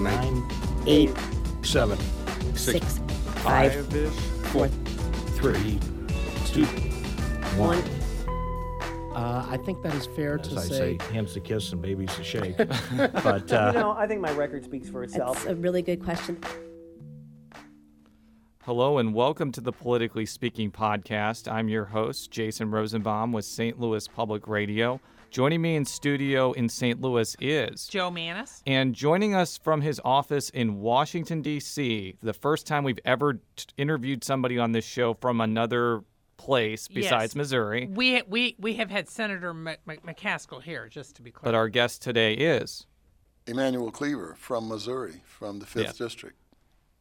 nine, eight, seven, six, five, Five-ish. four, three, two, one. Uh, I think that is fair As to I say. say, hands to kiss and babies to shake. but uh, You know, I think my record speaks for itself. That's a really good question. Hello and welcome to the Politically Speaking podcast. I'm your host, Jason Rosenbaum with St. Louis Public Radio. Joining me in studio in St. Louis is Jo Mannies. and joining us from his office in Washington, D.C., the first time we've ever t- interviewed somebody on this show from another place besides Yes. Missouri. We we we have had Senator M- M- McCaskill here, just to be clear. But our guest today is. Emanuel Cleaver from Missouri, from the 5th Yeah. District.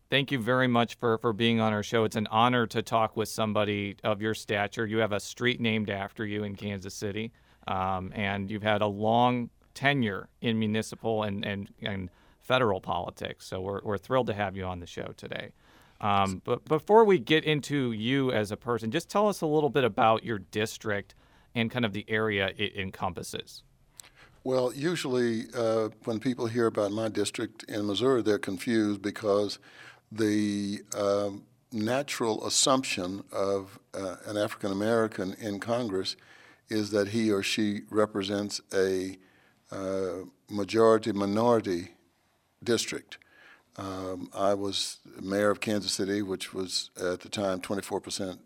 Thank you very much for, for being on our show. It's an honor to talk with somebody of your stature. You have a street named after you in Kansas City, um, and you've had a long tenure in municipal and, and, and federal politics. So we're, we're thrilled to have you on the show today. Um, but before we get into you as a person, just tell us a little bit about your district and kind of the area it encompasses. Well, usually uh, when people hear about my district in Missouri, they're confused because the um, natural assumption of uh, an African American in Congress is that he or she represents a uh, majority minority district. Um, I was mayor of Kansas City, which was at the time 24%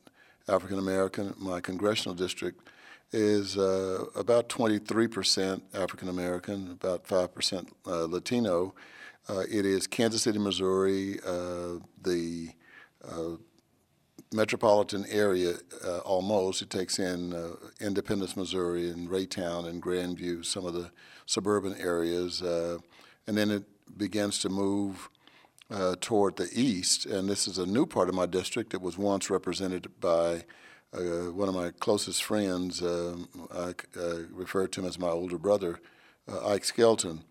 African American. My congressional district is uh, about 23% African American, about 5% uh, Latino. Uh, it is Kansas City, Missouri, uh, the uh, metropolitan area uh, almost. It takes in uh, Independence, Missouri, and Raytown and Grandview, some of the suburban areas, uh, and then it begins to move uh, toward the east. And this is a new part of my district. It was once represented by uh, one of my closest friends. Um, I uh, refer to him as my older brother, Ike Skelton.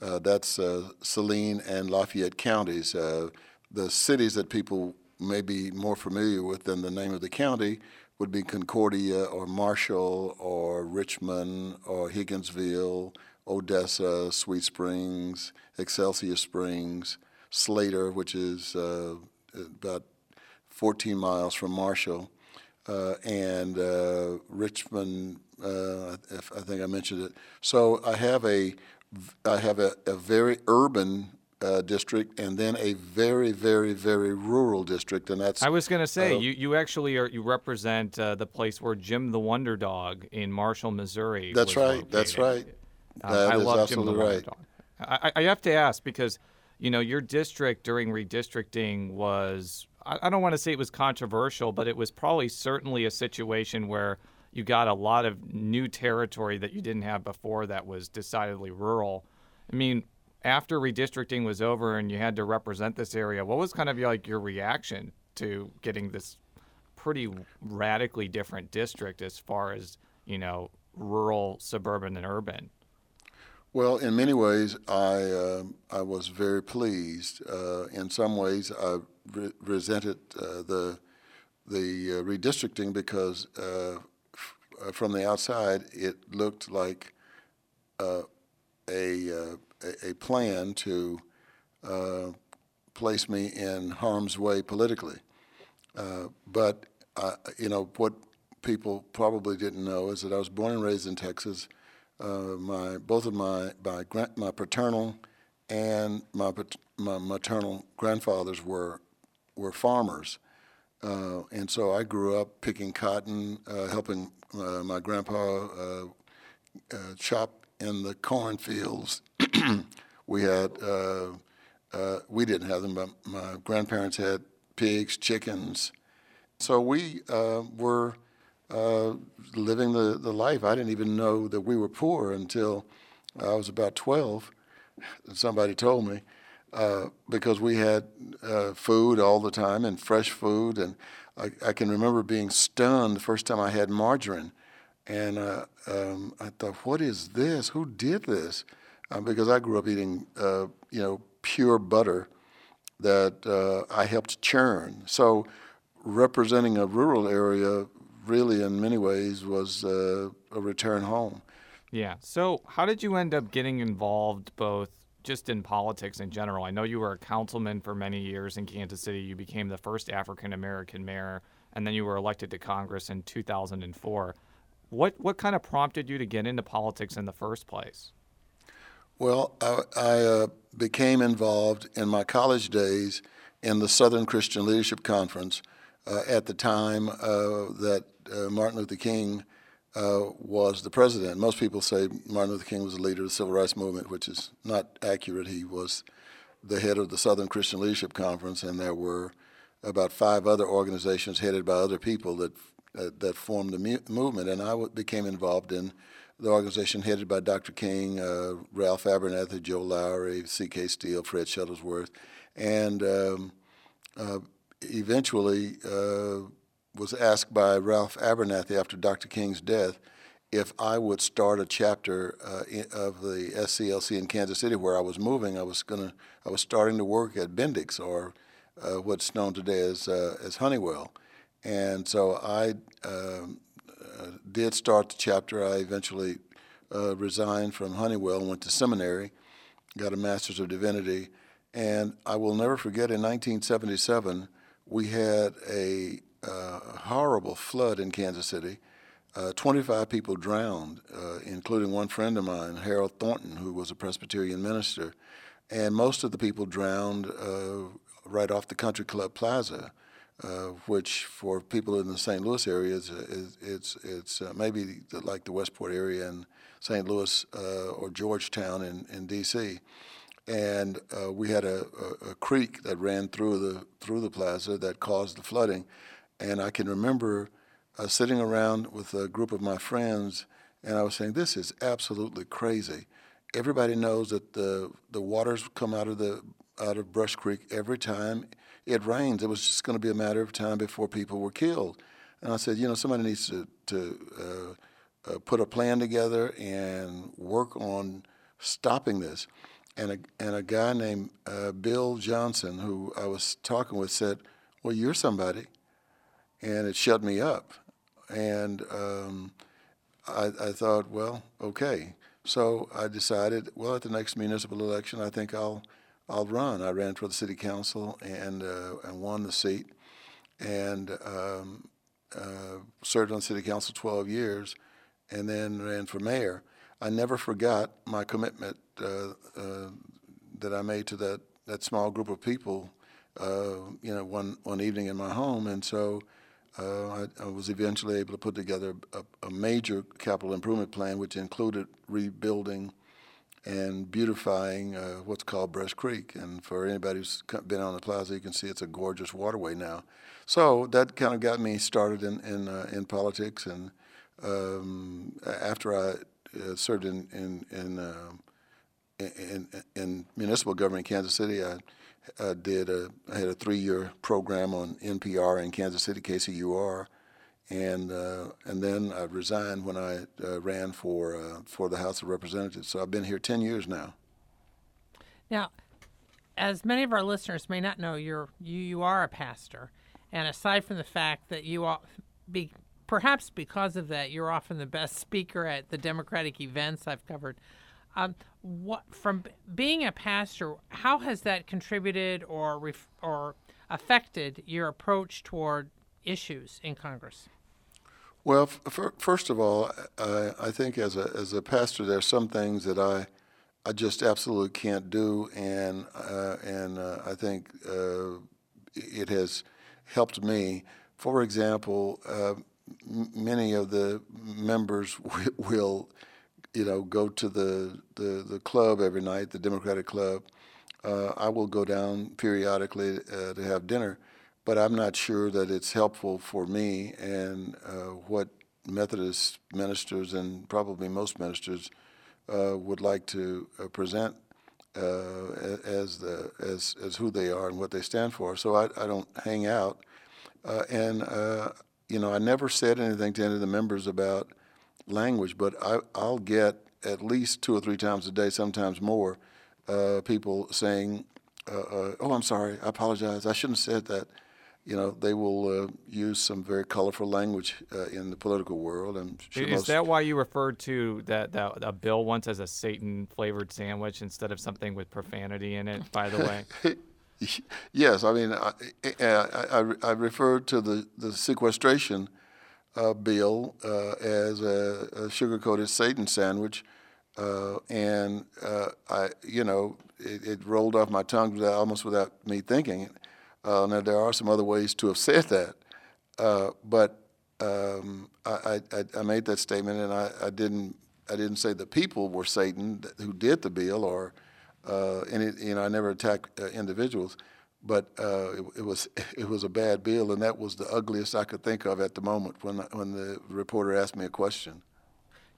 That's Saline and Lafayette counties. The cities that people may be more familiar with than the name of the county would be Concordia or Marshall or Richmond or Higginsville, Odessa, Sweet Springs, Excelsior Springs, Slater, which is uh, about 14 miles from Marshall, uh, and uh, Richmond. Uh, if, I think I mentioned it. So I have a, I have a, a very urban uh, district, and then a very, very, very rural district, and that's I was going to say Uh, you, you actually are you represent uh, the place where Jim the Wonder Dog in Marshall, Missouri. That's right, that's right. Um, That I love Jim the absolutely Wonder. Dog. I, I I have to ask because you know your district during redistricting was I, I don't want to say it was controversial, but it was probably certainly a situation where you got a lot of new territory that you didn't have before that was decidedly rural. I mean, after redistricting was over and you had to represent this area, what was kind of like your reaction to getting this pretty radically different district as far as you know rural, suburban, and urban? Well, in many ways, I um I was very pleased. Uh, in some ways, I re- resented uh, the the uh, redistricting because uh, f- uh, from the outside, it looked like uh, a, uh, a plan to uh, place me in harm's way politically. Uh, but you know what people probably didn't know is that I was born and raised in Texas. Uh, my both of my my, my paternal and my my maternal grandfathers were were farmers, uh, and so I grew up picking cotton, uh, helping uh, my grandpa uh, uh, chop in the cornfields. we had uh, uh, we didn't have them, but my grandparents had pigs, chickens. So we uh, were uh, living the, the life. I didn't even know that we were poor until I was about 12. Somebody told me uh, because we had uh, food all the time and fresh food. And I, I can remember being stunned the first time I had margarine. And um, I thought, what is this? Who did this? Uh, because I grew up eating, uh, you know, pure butter that uh, I helped churn. So representing a rural area really in many ways was uh, a return home. Yeah. So, how did you end up getting involved both just in politics in general. I know you were a councilman for many years in Kansas City. You became the first African American mayor, and then you were elected to Congress in 2004. What what kind of prompted you to get into politics in the first place? Well, I, I uh, became involved in my college days in the Southern Christian Leadership Conference uh, at the time uh, that uh, Martin Luther King uh, was the president. Most people say Martin Luther King was the leader of the civil rights movement, which is not accurate. He was the head of the Southern Christian Leadership Conference, and there were about five other organizations headed by other people that uh, that formed the mu- movement. And I w- became involved in the organization headed by Dr. King, uh, Ralph Abernathy, Joe Lowery, C.K. Steele, Fred Shuttlesworth, and um, uh, eventually uh, was asked by Ralph Abernathy after Dr. King's death if I would start a chapter uh, of the SCLC in Kansas City where I was moving. I was gonna, I was starting to work at Bendix or uh, what's known today as uh, as Honeywell, and so I um, did start the chapter. I eventually uh, resigned from Honeywell went to seminary, got a Master's of Divinity, and I will never forget in 1977 we had a uh, horrible flood in Kansas City. Uh, 25 people drowned, uh, including one friend of mine, Harold Thornton, who was a Presbyterian minister. And most of the people drowned uh, right off the Country Club Plaza, uh, which for people in the St. Louis area is, it's it's uh, maybe the, like the Westport area in St. Louis uh, or Georgetown in, in D.C. And uh, we had a, a, a creek that ran through the through the plaza that caused the flooding. And I can remember uh, sitting around with a group of my friends, and I was saying, "This is absolutely crazy." Everybody knows that the the waters come out of the out of Brush Creek every time it rains. It was just going to be a matter of time before people were killed. And I said, you know, somebody needs to to uh, uh, put a plan together and work on stopping this. And a and a guy named uh, Bill Johnson, who I was talking with, said, "Well, you're somebody," and it shut me up. And um, I, I thought, well, okay. So I decided, well, at the next municipal election, I think I'll I'll run. I ran for the city council and uh, and won the seat, and um, uh, served on city council 12 years, and then ran for mayor. I never forgot my commitment uh, uh, that I made to that, that small group of people. Uh, you know, one one evening in my home, and so uh, I, I was eventually able to put together a, a major capital improvement plan, which included rebuilding and beautifying uh, what's called Brush Creek. And for anybody who's been on the plaza, you can see it's a gorgeous waterway now. So that kind of got me started in in, uh, in politics. And um, after I uh, served in in in, um in in municipal government in Kansas City, I, I did a I had a three year program on NPR in Kansas City, KCUR. And uh, and then I resigned when I uh, ran for uh, for the House of Representatives. So I've been here ten years now. Now, as many of our listeners may not know, you're you you are a pastor, and aside from the fact that you are, be perhaps because of that, you're often the best speaker at the Democratic events I've covered. Um, what from being a pastor, how has that contributed or ref, or affected your approach toward issues in Congress? Well, f- first of all, I, I think as a as a pastor, there's some things that I I just absolutely can't do, and uh, and uh, I think uh, it has helped me. For example, uh, m- many of the members wi- will, you know, go to the, the, the club every night, the Democratic Club. Uh, I will go down periodically uh, to have dinner, but I'm not sure that it's helpful for me and uh, what Methodist ministers and probably most ministers uh, would like to uh, present uh, as the as as who they are and what they stand for. So I, I don't hang out, uh, and uh, you know I never said anything to any of the members about language, but I, I'll get at least two or three times a day, sometimes more, people saying, "Oh, I'm sorry, I apologize, I shouldn't have said that," you know, they will uh, use some very colorful language uh, in the political world. And sure Is that why you referred to that, that a bill once as a Satan flavored sandwich instead of something with profanity in it? By the way, Yes, I mean, I, I, I, I referred to the, the sequestration uh, bill uh, as a, a sugar-coated Satan sandwich, uh, and uh, I, you know, it, it rolled off my tongue without, almost without me thinking. Uh, now there are some other ways to have said that, uh, but um, I, I, I made that statement, and I, I didn't I didn't say the people were Satan who did the bill, or uh, and it, you know I never attacked uh, individuals, but uh, it, it was it was a bad bill, and that was the ugliest I could think of at the moment when when the reporter asked me a question.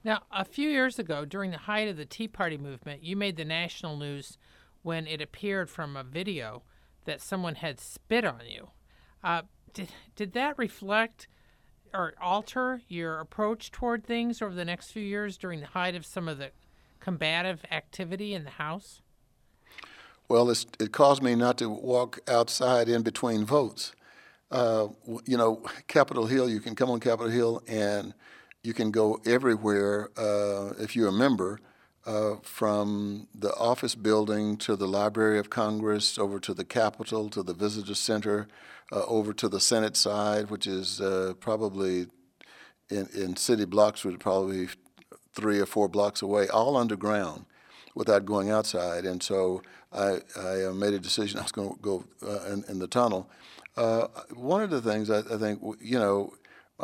Now, a few years ago, during the height of the Tea Party movement, you made the national news when it appeared from a video that someone had spit on you. Uh, did, did that reflect or alter your approach toward things over the next few years during the height of some of the combative activity in the House? Well, it caused me not to walk outside in between votes. Uh, you know, Capitol Hill, you can come on Capitol Hill and you can go everywhere uh, if you're a member, uh, from the office building to the Library of Congress, over to the Capitol, to the Visitor Center, uh, over to the Senate side, which is uh, probably in, in city blocks, which would probably three or four blocks away, all underground without going outside. And so I, I uh, made a decision I was going to go uh, in, in the tunnel. One of the things I, I think, you know,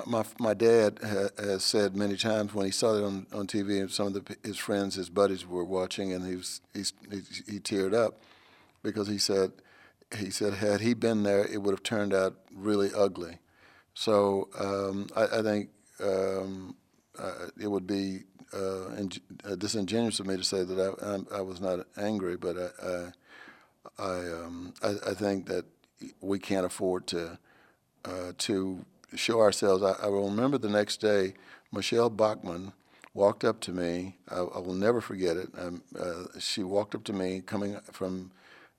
my, my dad ha, has said many times when he saw it on, on TV and some of the, his friends, his buddies were watching and he, was, he's, he, he teared up because he said, he said, had he been there, it would have turned out really ugly. So um, I, I think um, uh, it would be uh, uh, disingenuous of me to say that I, I'm- I was not angry, but I, I, I, um, I, I think that we can't afford to uh, to show ourselves. I, I will remember the next day, Michele Bachmann walked up to me. I, I will never forget it. Um, uh, she walked up to me coming from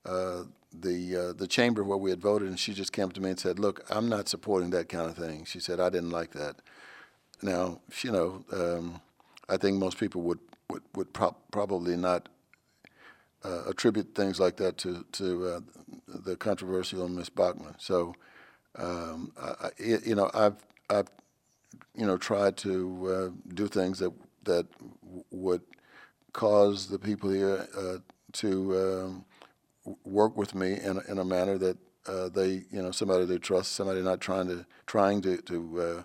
uh, the uh, the chamber where we had voted, and she just came up to me and said, "Look, I'm not supporting that kind of thing." She said, "I didn't like that." Now, you know, um, I think most people would would, would prob probably not uh, attribute things like that to to uh, the controversial Miss Bachmann. So, um, I, you know, I've I've you know tried to uh, do things that that would cause the people here uh, to um, work with me in in a manner that uh, they you know somebody they trust, somebody not trying to trying to to uh,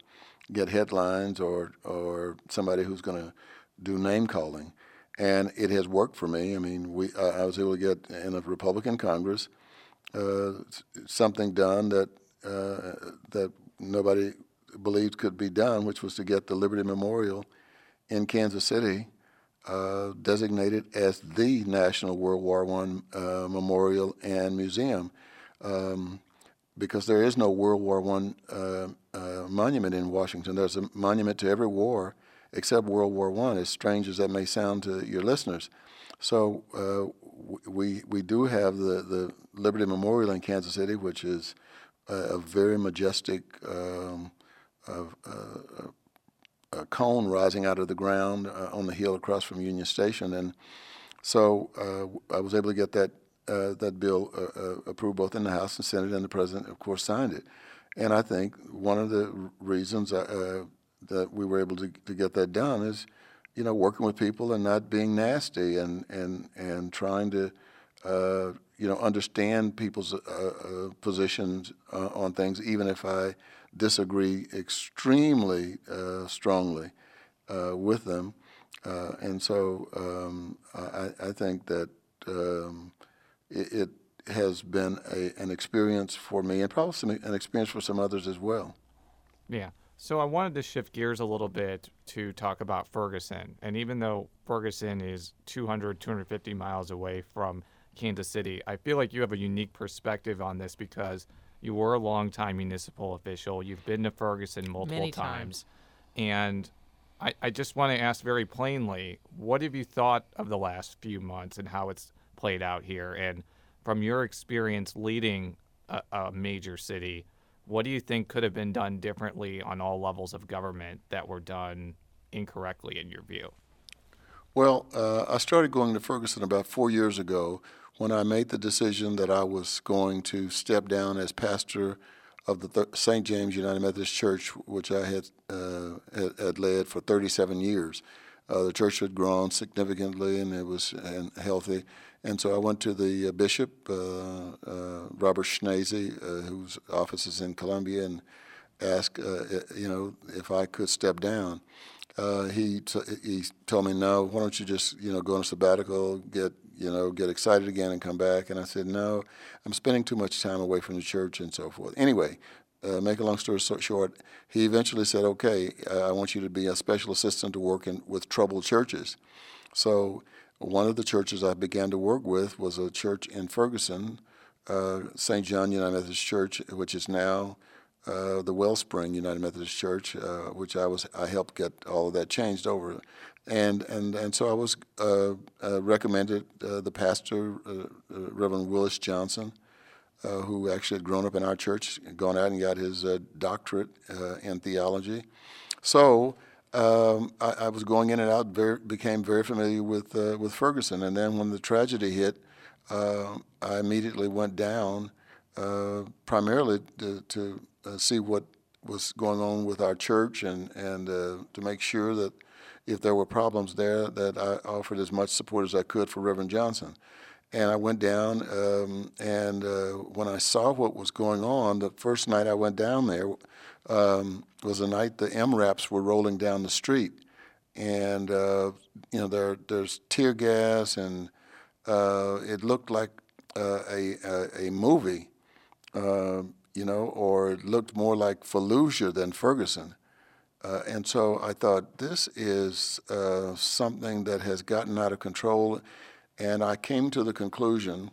get headlines or or somebody who's going to do name calling and it has worked for me. I mean, we I I was able to get in a Republican Congress uh, something done that uh, that nobody believed could be done, which was to get the Liberty Memorial in Kansas City uh, designated as the National World War One uh, Memorial and Museum. Um, because there is no World War One uh, uh, monument in Washington. There's a monument to every war except World War One. As strange as that may sound to your listeners, so we we do have the the Liberty Memorial in Kansas City, which is a, a very majestic. Um, uh, a cone rising out of the ground uh, on the hill across from Union Station, and so uh, I was able to get that uh, that bill uh, uh, approved both in the House and Senate, and the President, of course, signed it. And I think one of the reasons uh, that we were able to, to get that done is, you know, working with people and not being nasty and and and trying to, uh, you know, understand people's uh, uh, positions uh, on things, even if I disagree extremely uh, strongly with them. And so um, I, I think that um, it, it has been a, an experience for me and probably some, an experience for some others as well. Yeah. So I wanted to shift gears a little bit to talk about Ferguson. And even though Ferguson is 200, 250 miles away from Kansas City, I feel like you have a unique perspective on this because you were a longtime municipal official. You've been to Ferguson multiple Many times. And I, I just want to ask very plainly what have you thought of the last few months and how it's played out here? And from your experience leading a, a major city, what do you think could have been done differently on all levels of government that were done incorrectly in your view? Well, uh, I started going to Ferguson about four years ago when I made the decision that I was going to step down as pastor of the Th- St. James United Methodist Church, which I had, uh, had, had led for 37 years. Uh, the church had grown significantly and it was and healthy. And so I went to the uh, bishop, uh, uh, Robert Schnase, uh, whose office is in Columbia, and asked, you know, if I could step down. Uh, he t- he told me, no. Why don't you just you know go on a sabbatical, get you know get excited again, and come back? And I said, no. I'm spending too much time away from the church and so forth. Anyway, uh, make a long story so short, he eventually said, okay, uh, I want you to be a special assistant to work in, with troubled churches. So one of the churches I began to work with was a church in Ferguson, uh, St. John United Methodist Church, which is now uh, the Wellspring United Methodist Church, uh, which I was I helped get all of that changed over, and and and so I was uh, uh, recommended uh, the pastor Reverend Willis Johnson, who actually had grown up in our church, gone out and got his doctorate in theology, so. Um, I, I, was going in and out, very, became very familiar with with Ferguson, and then when the tragedy hit, I immediately went down primarily to, to uh, see what was going on with our church and, and uh, to make sure that if there were problems there, that I offered as much support as I could for Reverend Johnson. And I went down, um, and uh, when I saw what was going on, the first night I went down there um, was the night the MRAPs were rolling down the street. And, uh, you know, there, there's tear gas, and uh, it looked like uh, a, a, a, movie you know, or looked more like Fallujah than Ferguson. Uh, and so I thought, this is uh, something that has gotten out of control. And I came to the conclusion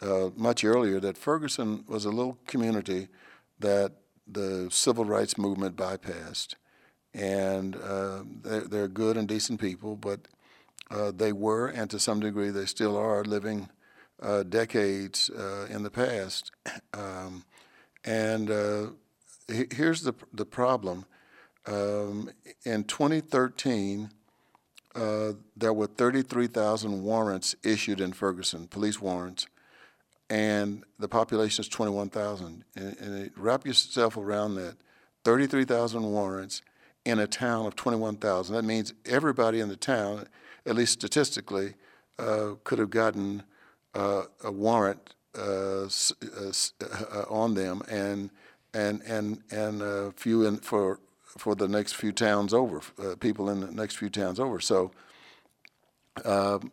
uh, much earlier that Ferguson was a little community that the civil rights movement bypassed. And uh, they're, they're, good and decent people, but uh, they were, and to some degree they still are, living uh, decades in the past. Um, and uh, here's the, the problem. Um, in 2013, uh, there were 33,000 warrants issued in Ferguson, police warrants, and the population is 21,000. And, and wrap yourself around that 33,000 warrants in a town of 21,000. That means everybody in the town, at least statistically, uh, could have gotten uh, a warrant uh, uh, uh, on them, and and and and a few in for for the next few towns over, uh, people in the next few towns over. So, um,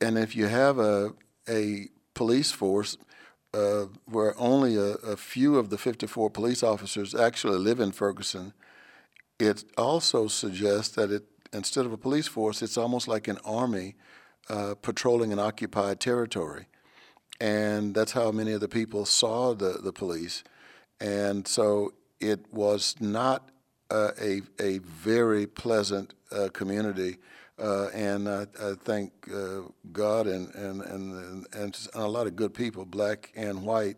and if you have a a police force uh, where only a, a, few of the 54 police officers actually live in Ferguson, it also suggests that it instead of a police force, it's almost like an army uh, patrolling an occupied territory and that's how many of the people saw the, the police. And so it was not uh, a, a very pleasant uh, community. Uh, and I, I thank uh, God and, and, and, and, a lot of good people, black and white,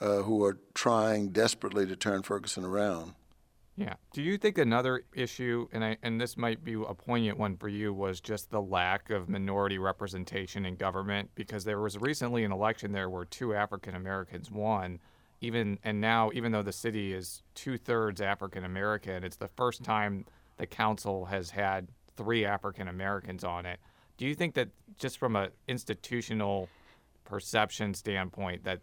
uh, who are trying desperately to turn Ferguson around. Yeah. Do you think another issue, and I, and this might be a poignant one for you, was just the lack of minority representation in government? Because there was recently an election there where two African Americans won, even and now even though the city is two thirds African American, it's the first time the council has had three African Americans on it. Do you think that just from an institutional perception standpoint that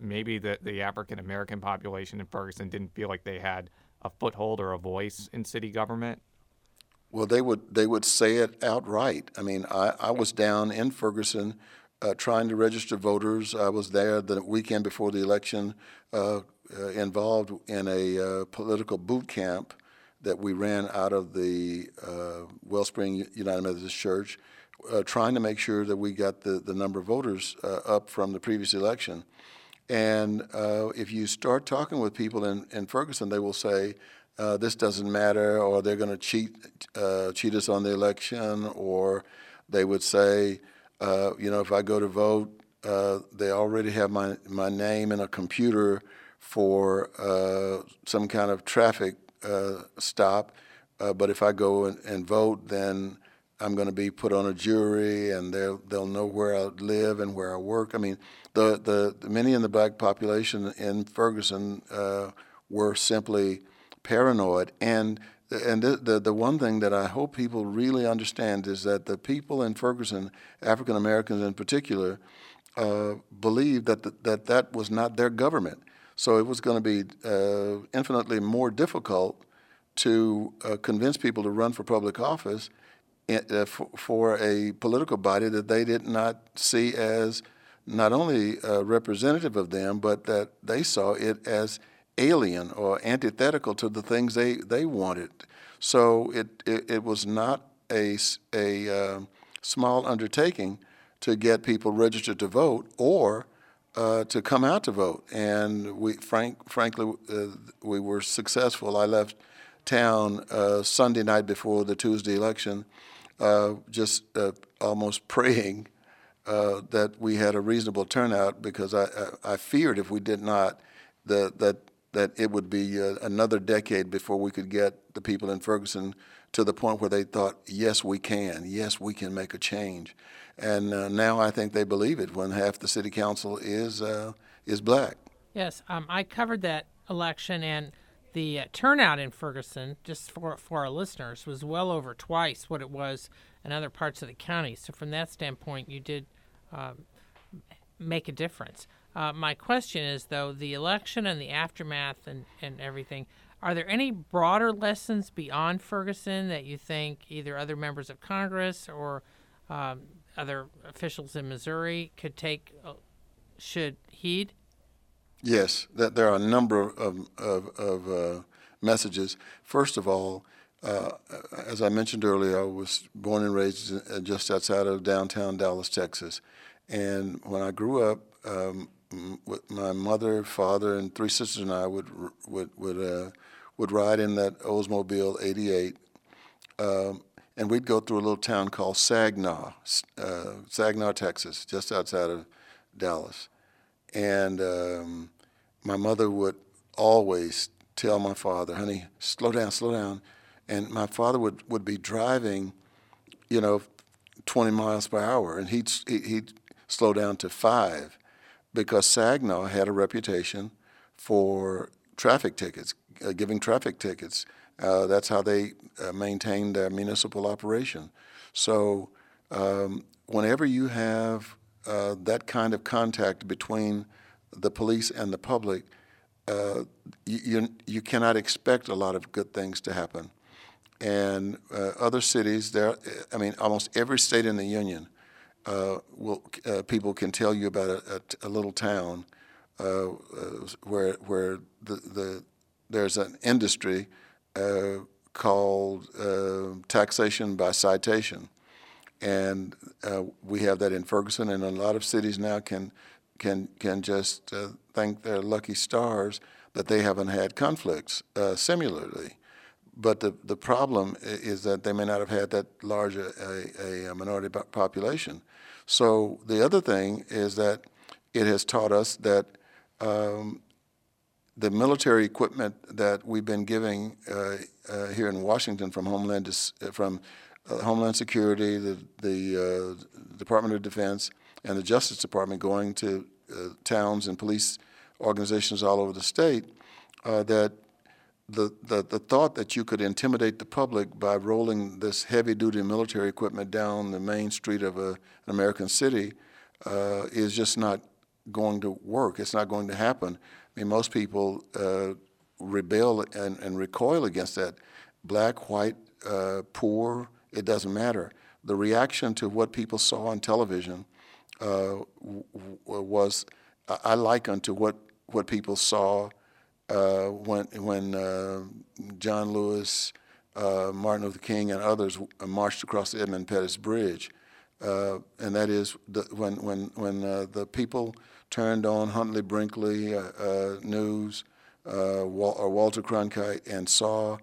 maybe the, the African American population in Ferguson didn't feel like they had a foothold or a voice in city government? Well, they would they would say it outright. I mean, I, I was down in Ferguson uh, trying to register voters. I was there the weekend before the election, uh, uh, involved in a uh, political boot camp that we ran out of the uh, Wellspring United Methodist Church, uh, trying to make sure that we got the, the number of voters up from the previous election. And uh, if you start talking with people in, in Ferguson, they will say, uh, this doesn't matter, or they're going to cheat, uh, cheat us on the election, or they would say, uh, you know, if I go to vote, uh, they already have my, my name in a computer for uh, some kind of traffic stop, but if I go and, and vote, then I'm going to be put on a jury, and they'll they'll know where I live and where I work. I mean, the the, the many in the black population in Ferguson uh, were simply paranoid, and and the, the the one thing that I hope people really understand is that the people in Ferguson, African Americans in particular, uh, believed that the, that that was not their government. So it was going to be uh, infinitely more difficult to uh, convince people to run for public office for, for, a political body that they did not see as not only uh, representative of them, but that they saw it as alien or antithetical to the things they, they wanted. So it, it, it was not a, a uh, small undertaking to get people registered to vote or uh, to come out to vote. And we, frank, frankly, uh, we were successful. I left town uh, Sunday night before the Tuesday election, uh, just uh, almost praying uh, that we had a reasonable turnout because I, I, I feared if we did not, that that that it would be another decade before we could get the people in Ferguson to the point where they thought, yes, we can, yes, we can make a change. And uh, now I think they believe it when half the city council is uh, is black. Yes, um, I covered that election, and the uh, turnout in Ferguson, just for for our listeners, was well over twice what it was in other parts of the county. So from that standpoint, you did um, make a difference. Uh, my question is, though, the election and the aftermath and, and everything, are there any broader lessons beyond Ferguson that you think either other members of Congress or um, other officials in Missouri could take, uh, should heed? Yes, that there are a number of, of, of uh, messages. First of all, uh, as I mentioned earlier, I was born and raised just outside of downtown Dallas, Texas. And when I grew up, um, my mother, father, and three sisters and I would would would uh, would ride in that Oldsmobile '88, um, and we'd go through a little town called Saginaw, uh, Saginaw, Texas, just outside of Dallas. And um, my mother would always tell my father, honey, slow down, slow down. And my father would, would be driving, you know, 20 miles per hour, and he'd, he'd slow down to five because Saginaw had a reputation for traffic tickets, uh, giving traffic tickets. Uh, that's how they uh, maintain their municipal operation. So um, whenever you have uh, that kind of contact between the police and the public, uh, you, you, you cannot expect a lot of good things to happen. And uh, other cities, there, I mean, almost every state in the union, uh, will, people can tell you about a, a, a little town where where the, the there's an industry uh, called uh, taxation by citation, and uh, we have that in Ferguson, and a lot of cities now can can can just uh, thank their lucky stars that they haven't had conflicts uh, similarly. But the, the problem is that they may not have had that large a, a minority population. So the other thing is that it has taught us that um, the military equipment that we've been giving uh, uh, here in Washington from Homeland uh, from uh, Homeland Security, the, the uh, Department of Defense, and the Justice Department going to uh, towns and police organizations all over the state, that the, the, the thought that you could intimidate the public by rolling this heavy duty military equipment down the main street of a, an American city is just not going to work. It's not going to happen. I mean, most people uh, rebel and, and, recoil against that. Black, white, uh, poor, it doesn't matter. The reaction to what people saw on television uh, was, I liken to what, what people saw uh, when, when uh, John Lewis, uh, Martin Luther King, and others marched across the Edmund Pettus Bridge. and that is the, when, when, when the people turned on Huntley Brinkley uh, uh, News uh, Wal- or Walter Cronkite and saw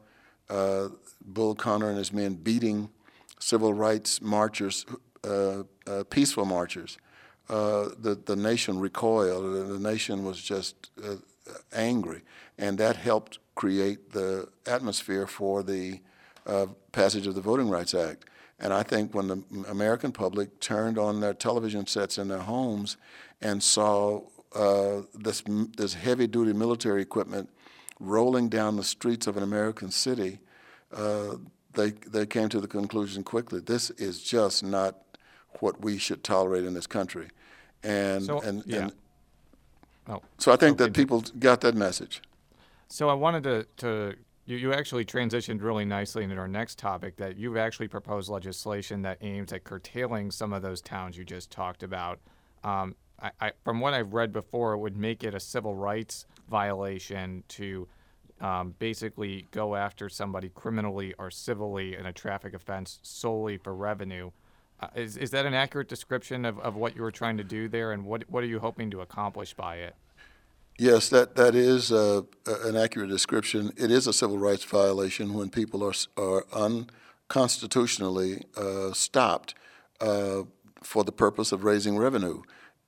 Bull Connor and his men beating civil rights marchers, peaceful marchers. Uh, the the nation recoiled. The nation was just uh, angry, and that helped create the atmosphere for the uh, passage of the Voting Rights Act. And I think when the American public turned on their television sets in their homes and saw uh, this this heavy duty military equipment rolling down the streets of an American city, uh, they they came to the conclusion quickly: this is just not what we should tolerate in this country. And So, and, yeah. and Oh. so I think that people got that message. So I wanted to, to you, you actually transitioned really nicely into our next topic that you've actually proposed legislation that aims at curtailing some of those towns you just talked about. Um, I, I, from what I've read before, it would make it a civil rights violation to um, basically go after somebody criminally or civilly in a traffic offense solely for revenue. Uh, is, is that an accurate description of, of what you were trying to do there, and what, what are you hoping to accomplish by it? Yes, that, that is uh, an accurate description. It is a civil rights violation when people are, are unconstitutionally uh, stopped uh, for the purpose of raising revenue.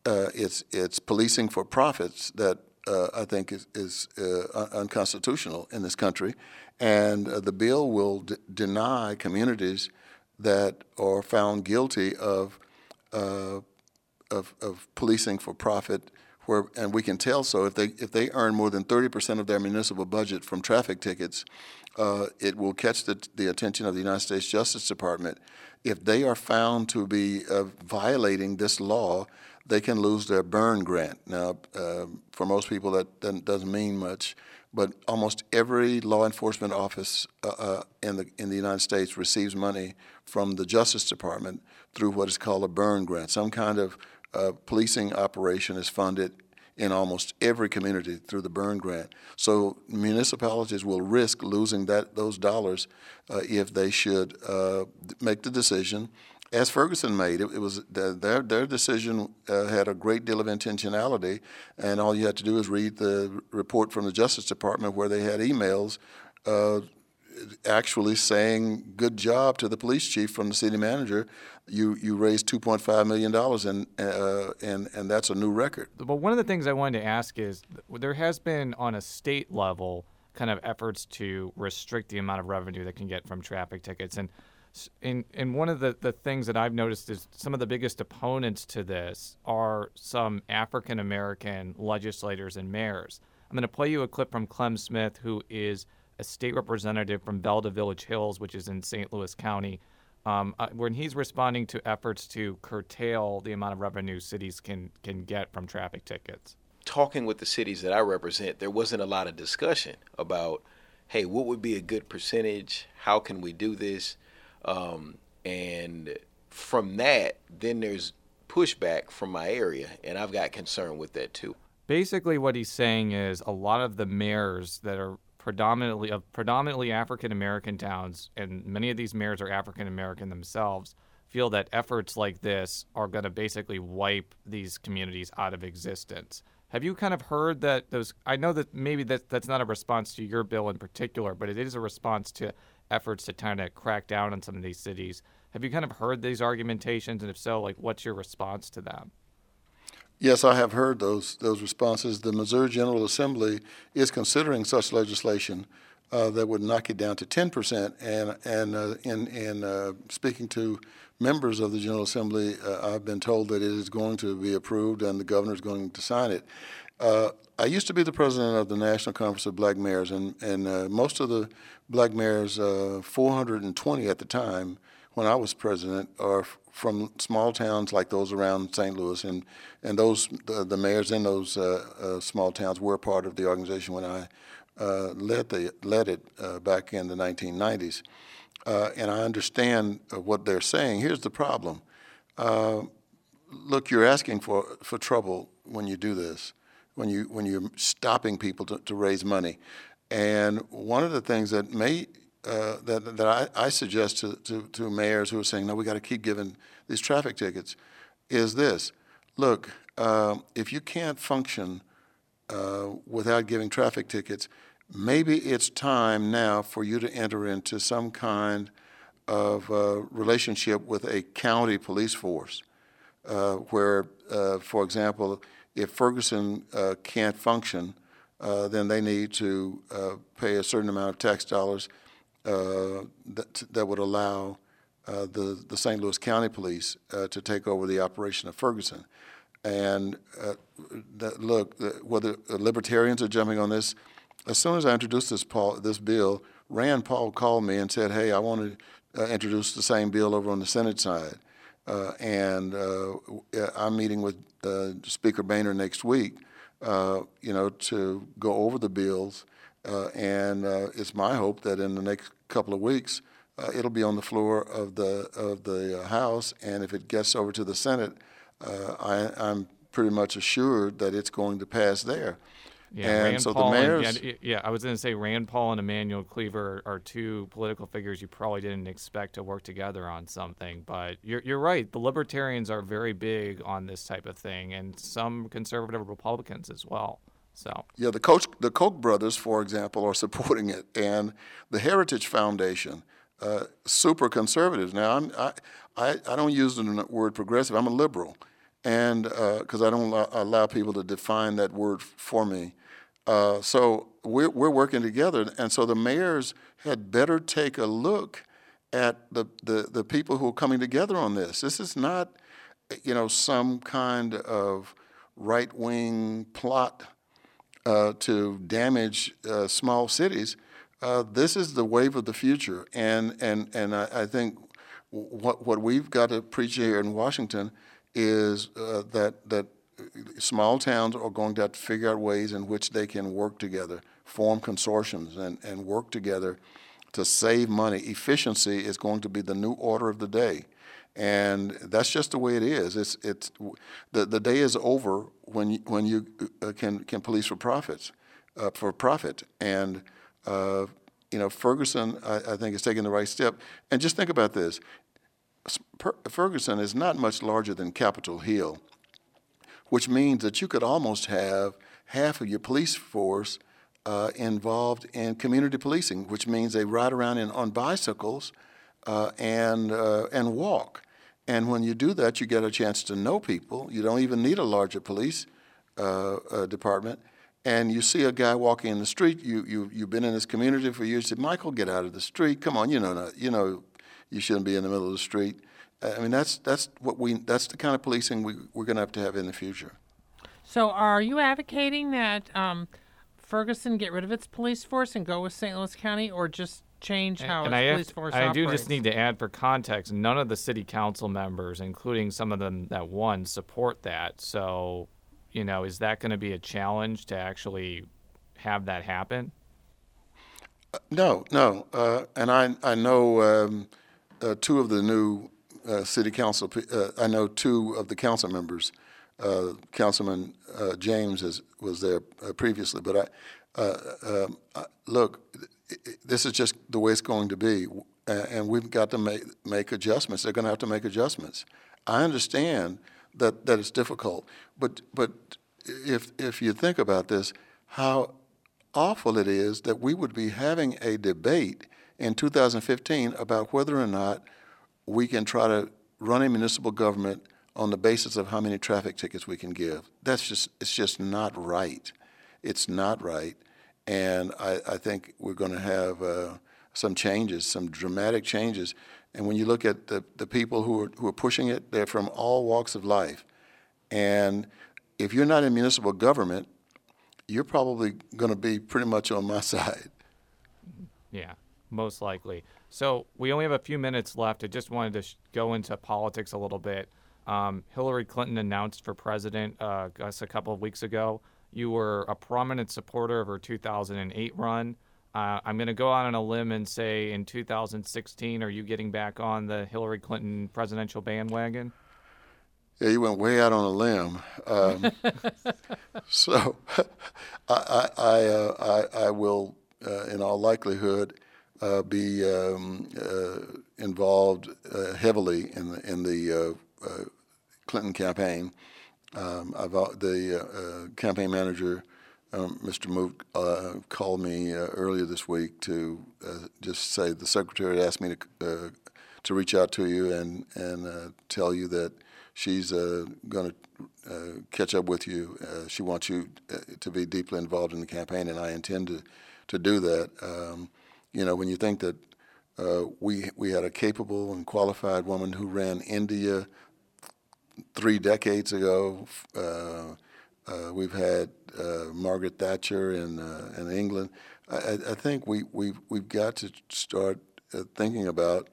Uh, it's, it's policing for profits that uh, I think is, is uh, unconstitutional in this country. And the bill will d- deny communities that are found guilty of, of, of policing for profit where, and we can tell so if they if they earn more than 30% of their municipal budget from traffic tickets, uh, it will catch the, the attention of the United States Justice Department. If they are found to be uh, violating this law, they can lose their Byrne grant. Now, uh, for most people, that, doesn't mean much, but almost every law enforcement office uh, uh, in the in the United States receives money from the Justice Department through what is called a Byrne grant, some kind of uh, policing operation is funded in almost every community through the Byrne grant. So municipalities will risk losing that those dollars uh, if they should uh, make the decision, as Ferguson made. It, it was their their decision uh, had a great deal of intentionality, and all you had to do is read the report from the Justice Department where they had emails uh, actually saying good job to the police chief from the city manager you you raised 2.5 million dollars and uh, and and that's a new record but one of the things i wanted to ask is there has been on a state level kind of efforts to restrict the amount of revenue that can get from traffic tickets and and, and one of the, the things that I've noticed is some of the biggest opponents to this are some African American legislators and mayors. I'm going to play you a clip from Clem Smith, who is a state representative from Bellevue Village Hills, which is in St. Louis County, um, uh, when he's responding to efforts to curtail the amount of revenue cities can can get from traffic tickets. Talking with the cities that I represent, there wasn't a lot of discussion about, hey, what would be a good percentage? How can we do this? Um, and from that, then there's pushback from my area, and I've got concern with that too. Basically, what he's saying is a lot of the mayors that are predominantly of predominantly African American towns, and many of these mayors are African American themselves, feel that efforts like this are going to basically wipe these communities out of existence. Have you kind of heard that those? I know that maybe that that's not a response to your bill in particular, but it is a response to efforts to kind of crack down on some of these cities. Have you kind of heard these argumentations, and if so, like what's your response to them? Yes, I have heard those those responses. The Missouri General Assembly is considering such legislation uh, that would knock it down to 10 percent. And and uh, in in uh, speaking to members of the General Assembly, uh, I've been told that it is going to be approved and the governor is going to sign it. Uh, I used to be the president of the National Conference of Black Mayors, and and uh, most of the black mayors, 420 at the time when I was president, are from small towns like those around St. Louis, and and those the, the mayors in those uh, uh, small towns were part of the organization when I uh, led the led it uh, back in the 1990s, uh, and I understand what they're saying. Here's the problem: look, you're asking for for trouble when you do this, when you when you're stopping people to, to raise money, and one of the things that may uh, that, that I, I suggest to, to, to, mayors who are saying, no, we got to keep giving these traffic tickets, is this. Look, uh, if you can't function uh, without giving traffic tickets, maybe it's time now for you to enter into some kind of uh, relationship with a county police force, uh, where, uh, for example, if Ferguson can't function, uh, then they need to uh, pay a certain amount of tax dollars uh, that, that would allow uh, the, the St. Louis County Police uh, to take over the operation of Ferguson. And uh, that, look, uh, whether libertarians are jumping on this, as soon as I introduced this, Paul, this bill, Rand Paul called me and said, "Hey, I want to uh, introduce the same bill over on the Senate side." Uh, and uh, I'm meeting with uh, Speaker Boehner next week, you know, to go over the bills. And it's my hope that in the next couple of weeks, it'll be on the floor of the of the House. And if it gets over to the Senate, I, I'm pretty much assured that it's going to pass there. Yeah, and Rand so Paul the and- mayors, yeah, yeah, I was going to say Rand Paul and Emanuel Cleaver are two political figures you probably didn't expect to work together on something. But you're, you're right. The libertarians are very big on this type of thing, and some conservative Republicans as well. So Yeah, the Koch, the Koch brothers, for example, are supporting it, and the Heritage Foundation, uh, super conservative. Now, I'm, I, I, I don't use the word progressive. I'm a liberal, and because I don't allow, allow people to define that word for me. Uh, so we're, we're working together, and so the mayors had better take a look at the, the, the people who are coming together on this. This is not, you know, some kind of right wing plot uh, to damage uh, small cities. Uh, this is the wave of the future, and and and I, I think what what we've got to preach here in Washington is uh, that that small towns are going to have to figure out ways in which they can work together, form consortiums, and and work together to save money. Efficiency is going to be the new order of the day. And that's just the way it is. It's, it's, the, the day is over when you, when you uh, can, can police for profits, uh, for profit. And, uh, you know, Ferguson, I, I think, is taking the right step. And just think about this. Ferguson is not much larger than Capitol Hill, which means that you could almost have half of your police force uh, involved in community policing, which means they ride around in, on bicycles uh, and uh, and walk. And when you do that, you get a chance to know people. You don't even need a larger police uh, uh, department. And you see a guy walking in the street. You you you've been in this community for years. You say, Michael, get out of the street. Come on, you know you know you shouldn't be in the middle of the street. I mean, that's that's what we that's the kind of policing we, we're going to have to have in the future. So, are you advocating that um, Ferguson get rid of its police force and go with St. Louis County, or just change how and its I, have- police force I do just need to add for context, none of the city council members, including some of them that won, support that. So, you know, is that going to be a challenge to actually have that happen? No, no, uh, and I I know um, uh, two of the new uh, city council. Uh, I know two of the council members. Uh, Councilman uh, James is, was there uh, previously, but I um, look. This is just the way it's going to be, and we've got to make make adjustments. They're going to have to make adjustments. I understand that that it's difficult, but but if if you think about this, how awful it is that we would be having a debate in 2015 about whether or not we can try to run a municipal government on the basis of how many traffic tickets we can give. That's just it's just not right. It's not right, and I, I think we're going to have uh, some changes, some dramatic changes. And when you look at the, the people who are who are pushing it, they're from all walks of life. And if you're not in municipal government, you're probably going to be pretty much on my side. Yeah, most likely. So we only have a few minutes left. I just wanted to sh- go into politics a little bit. Um, Hillary Clinton announced for president, uh, I a couple of weeks ago. You were a prominent supporter of her 2008 run. Uh, I'm going to go out on a limb and say in 2016, are you getting back on the Hillary Clinton presidential bandwagon? Yeah, you went way out on a limb. Um, so I, I, I, uh, I, I will, uh, in all likelihood, uh, be um, uh, involved uh, heavily in the, in the uh, uh, Clinton campaign. Um, the uh, uh, campaign manager, um, Mr. Mook, called me earlier this week to just say the secretary asked me to to reach out to you and and tell you that she's going to catch up with you. She wants you to be deeply involved in the campaign, and I intend to to do that. Um, you know, when you think that uh, we we had a capable and qualified woman who ran India three decades ago. Uh, uh, we've had uh, Margaret Thatcher in uh, in England. I, I think we we we've got to start uh, thinking about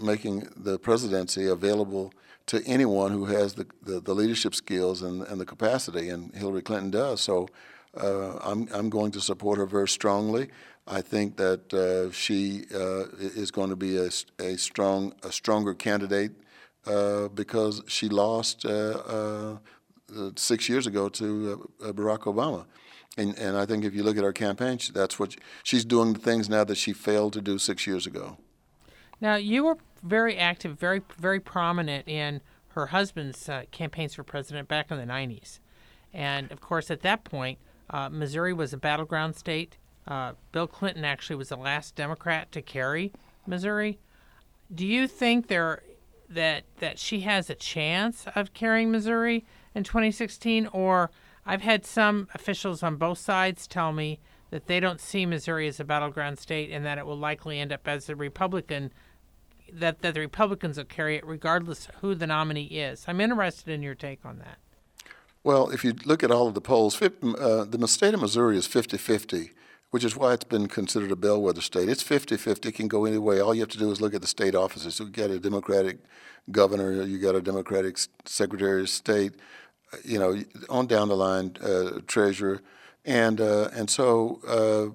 making the presidency available to anyone who has the, the, the leadership skills and, and the capacity, and Hillary Clinton does. So uh, I'm, I'm going to support her very strongly. I think that uh, she uh, is going to be a, a strong a stronger candidate uh, because she lost uh, six years ago to Barack Obama. And, and I think if you look at her campaign, she- that's what she's doing the things now that she failed to do six years ago. Now, you were very active, very very prominent in her husband's uh, campaigns for president back in the 90s. And of course, at that point, uh, Missouri was a battleground state. Uh, Bill Clinton actually was the last Democrat to carry Missouri. Do you think there that that she has a chance of carrying Missouri in 2016 or I've had some officials on both sides tell me that they don't see Missouri as a battleground state and that it will likely end up as a Republican that, that the Republicans will carry it regardless who the nominee is. I'm interested in your take on that. Well, if you look at all of the polls, uh, the state of Missouri is 50 50, which is why it's been considered a bellwether state. It's 50 50, it can go any way. All you have to do is look at the state offices. So you got a Democratic governor, you got a Democratic secretary of state, uh, you know, on down the line, uh, treasurer. And, uh, and so, uh,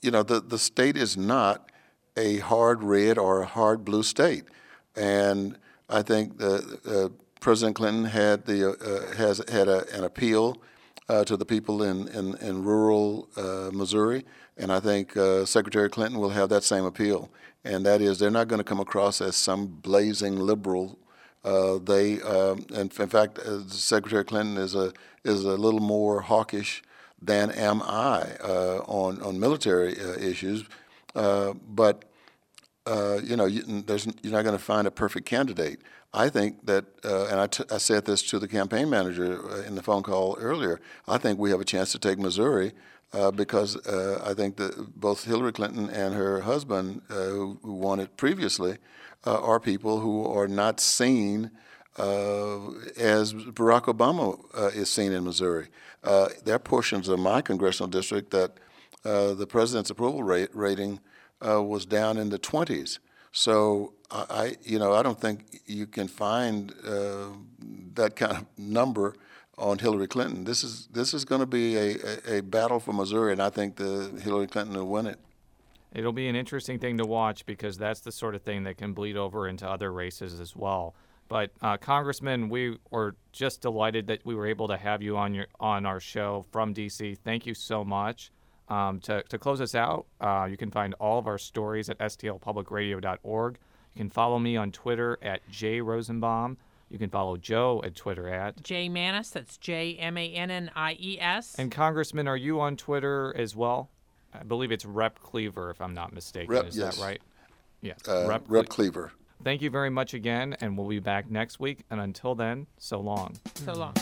you know, the, the state is not a hard red or a hard blue state. And I think the, President Clinton had the, uh, uh, has had a, an appeal uh, to the people in, in, in rural uh, Missouri. And I think uh, Secretary Clinton will have that same appeal. And that is, they're not going to come across as some blazing liberal uh, they, um, in fact, Secretary Clinton is a is a little more hawkish than am I on on military issues. But you know, you, there's, you're not going to find a perfect candidate. I think that, uh, and I, t- I said this to the campaign manager uh, in the phone call earlier. I think we have a chance to take Missouri uh, because uh, I think that both Hillary Clinton and her husband, uh, who, who won it previously, uh, are people who are not seen as Barack Obama is seen in Missouri. There are portions of my congressional district that the president's approval rate, rating was down in the 20s. So I, you know, I don't think you can find uh, that kind of number on Hillary Clinton. This is this is going to be a, a, a battle for Missouri, and I think the Hillary Clinton will win it. It'll be an interesting thing to watch because that's the sort of thing that can bleed over into other races as well. But uh, Congressman, we were just delighted that we were able to have you on your on our show from DC. Thank you so much. Um, to, to close us out, uh, you can find all of our stories at stlpublicradio.org. You can follow me on Twitter at jrosenbaum. You can follow Jo at Twitter at. Jay Mannies, that's J M A N N I E S. And Congressman, are you on Twitter as well? I believe it's Rep Cleaver, if I'm not mistaken. Rep, Is yes. that right? Yes. Uh, Rep Rep Cle- Cleaver. Thank you very much again, and we'll be back next week. And until then, so long. So long.